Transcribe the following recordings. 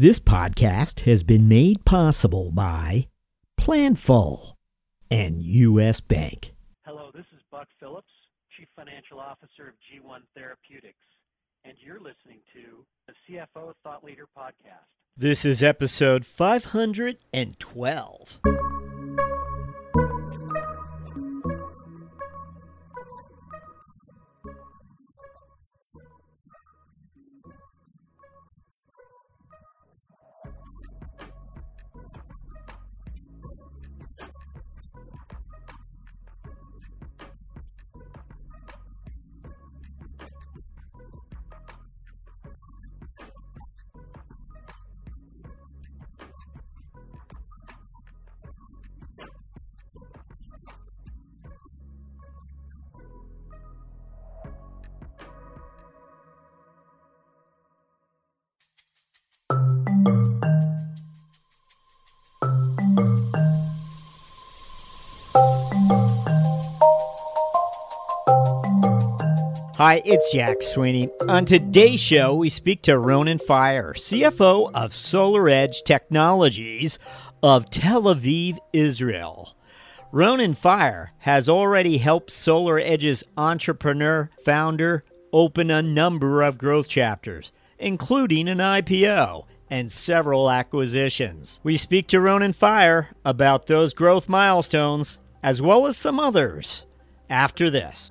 This podcast has been made possible by Planful and U.S. Bank. Hello, this is Buck Phillips, Chief Financial Officer of G1 Therapeutics, and you're listening to the CFO Thought Leader Podcast. This is episode 512. Hi, it's Jack Sweeney. On today's show, we speak to Ronen Faier, CFO of SolarEdge Technologies of Tel Aviv, Israel. Ronen Faier has already helped SolarEdge's entrepreneur founder open a number of growth chapters, including an IPO and several acquisitions. We speak to Ronen Faier about those growth milestones as well as some others after this.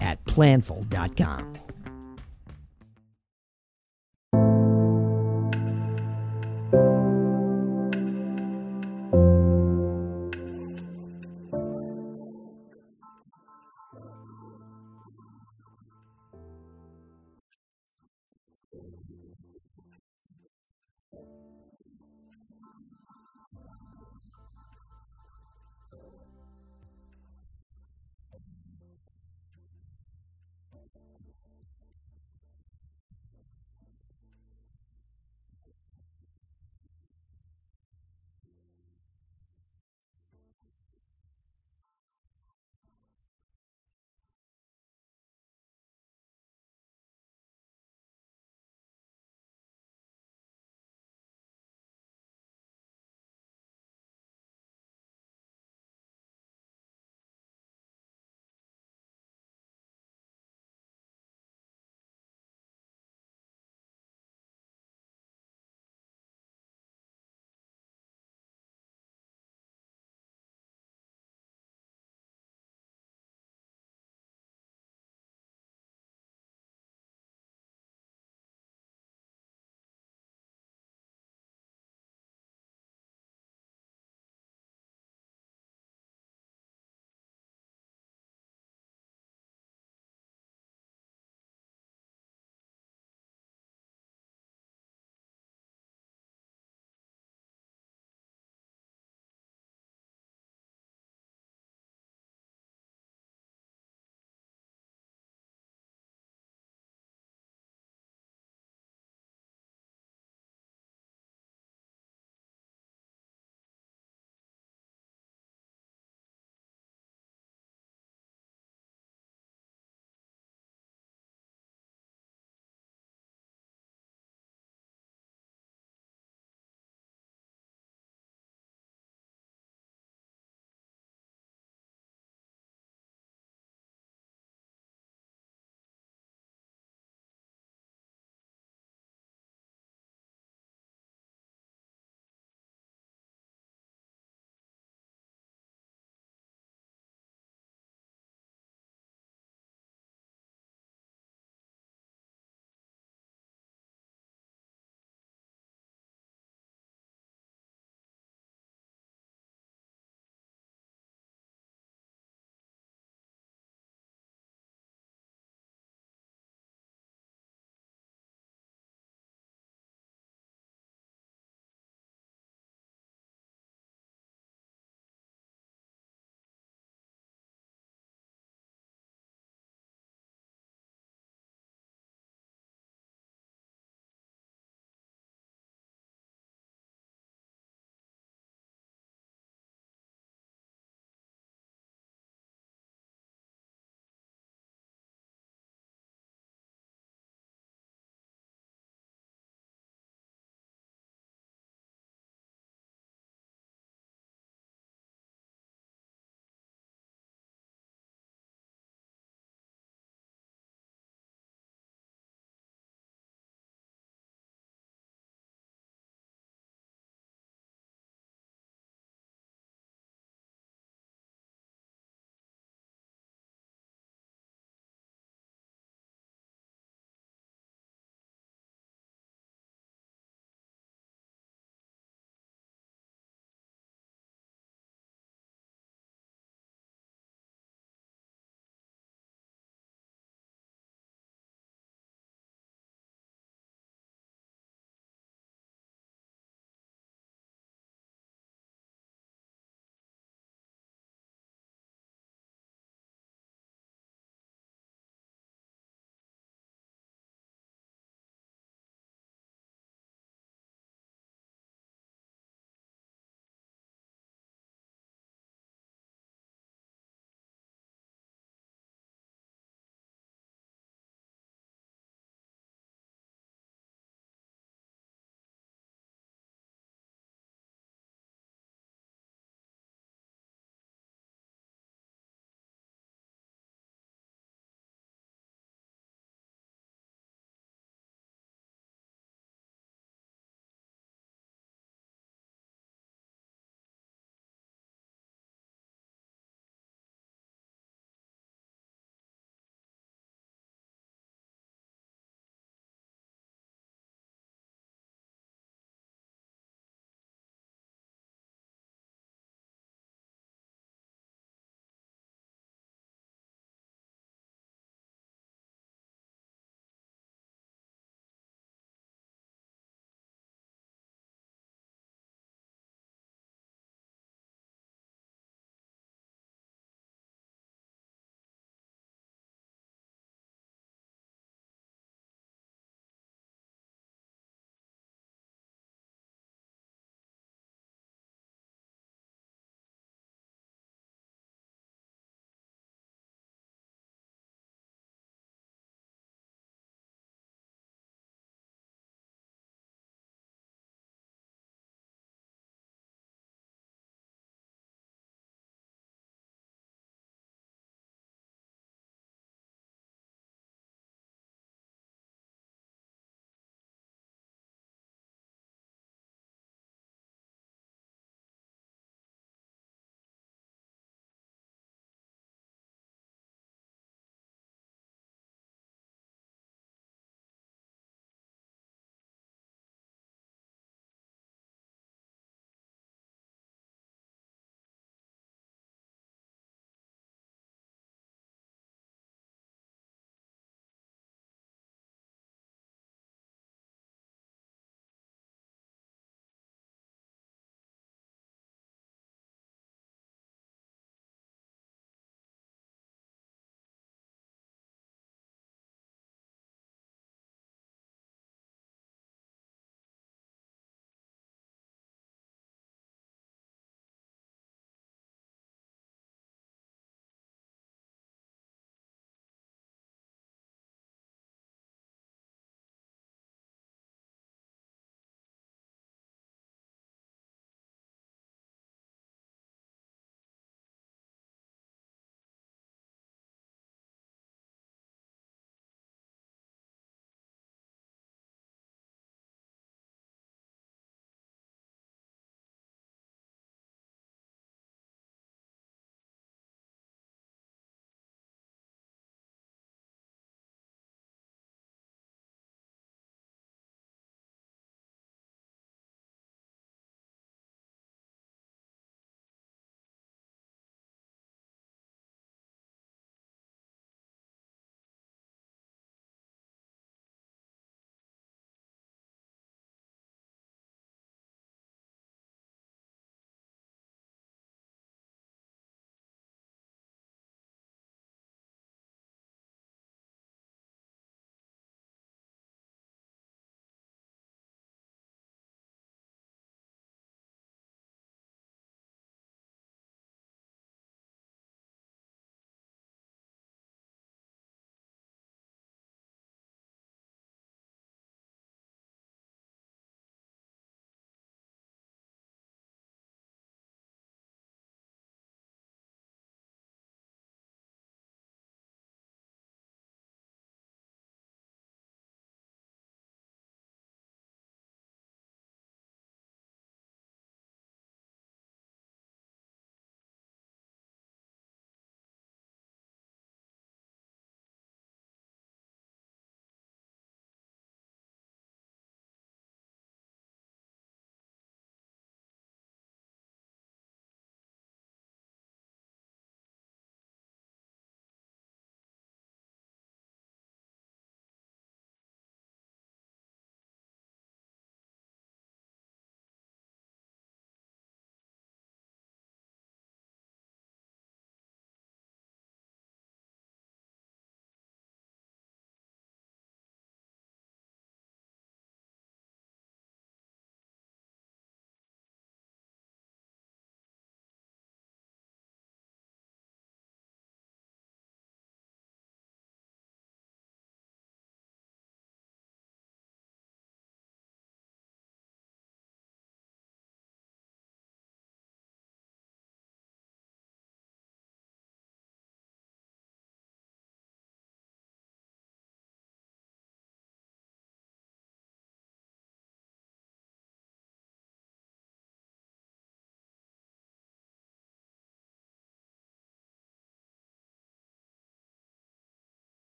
at planful.com.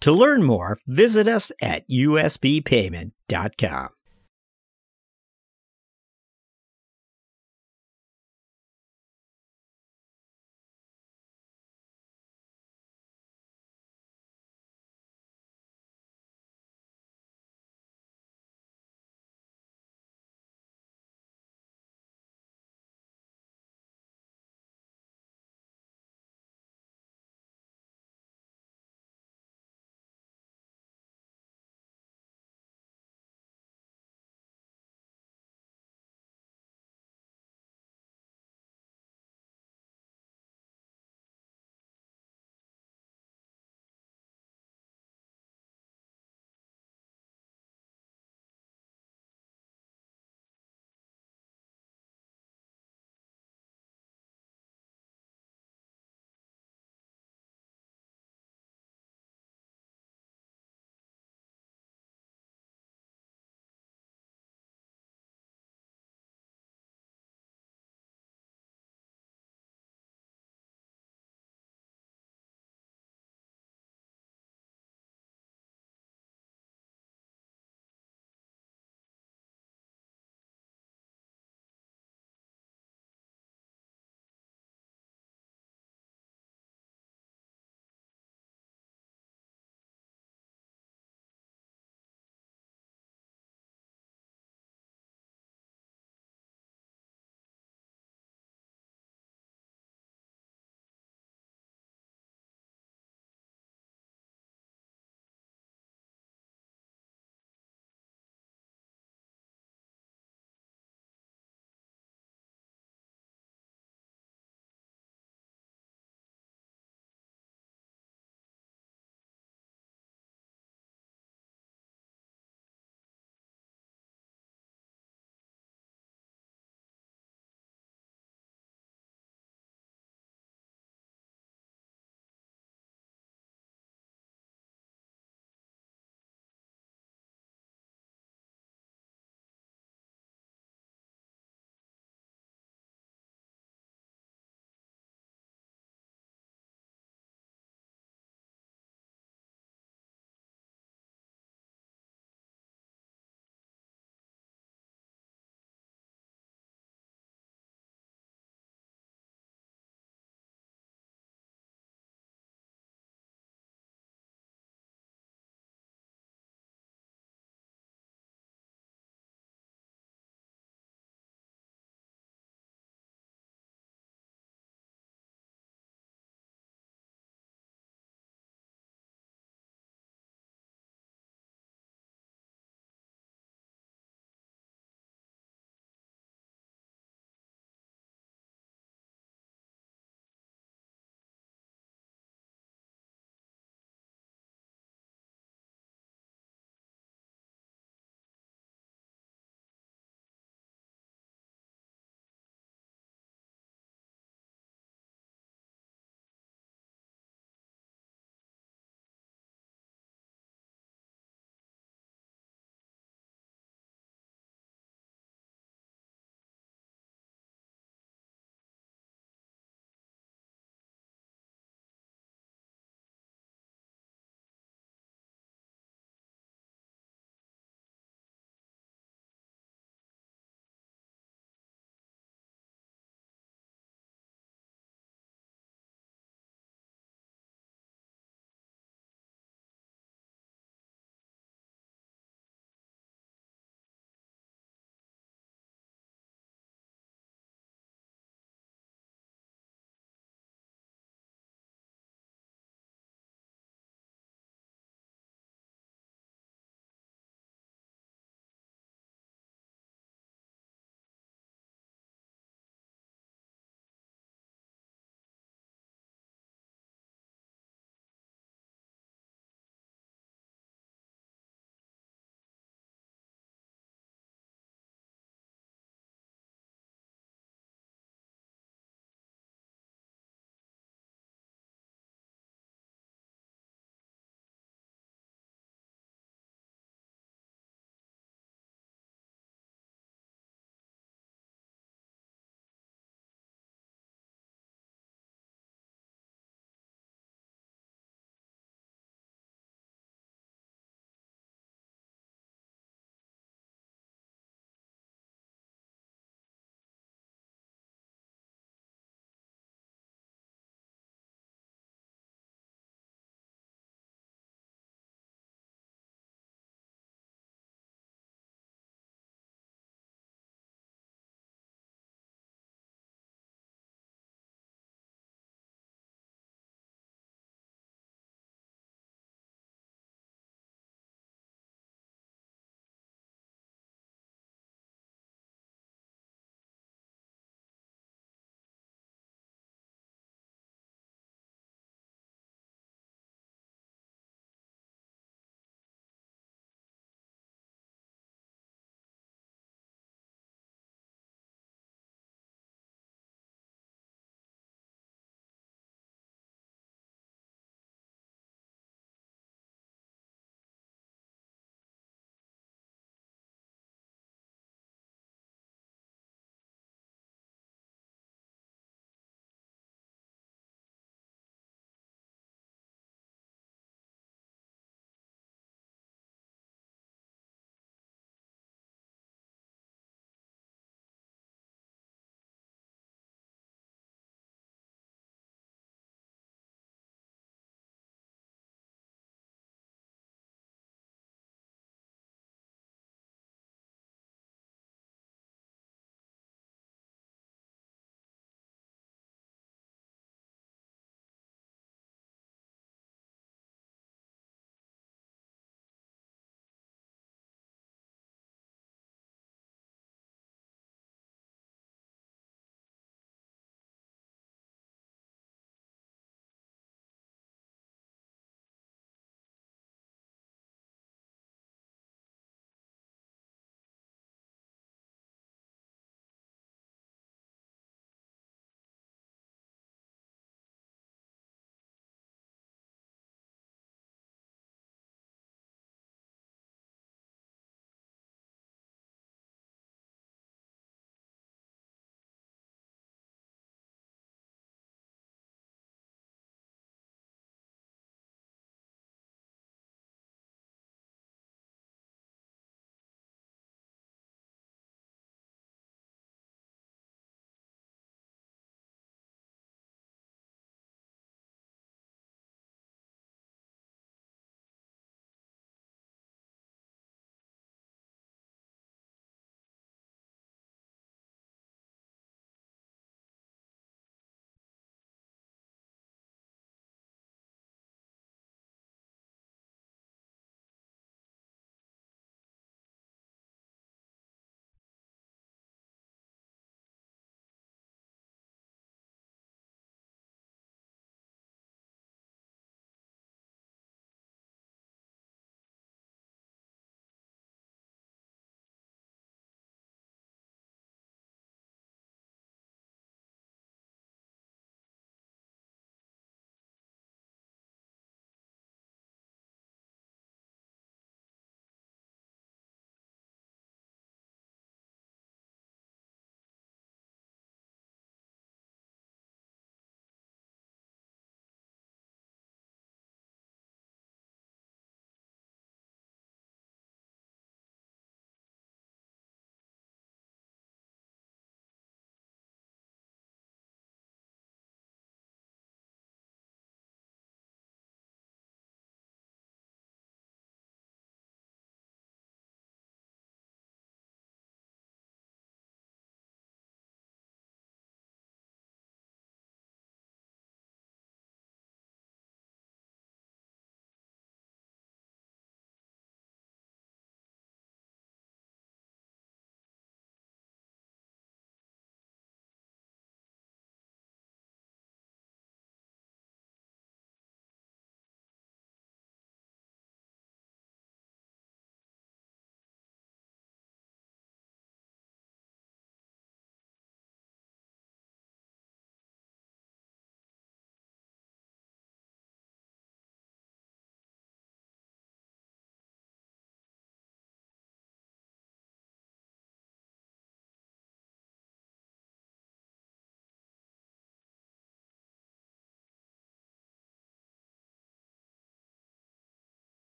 To learn more, visit us at usbpayment.com.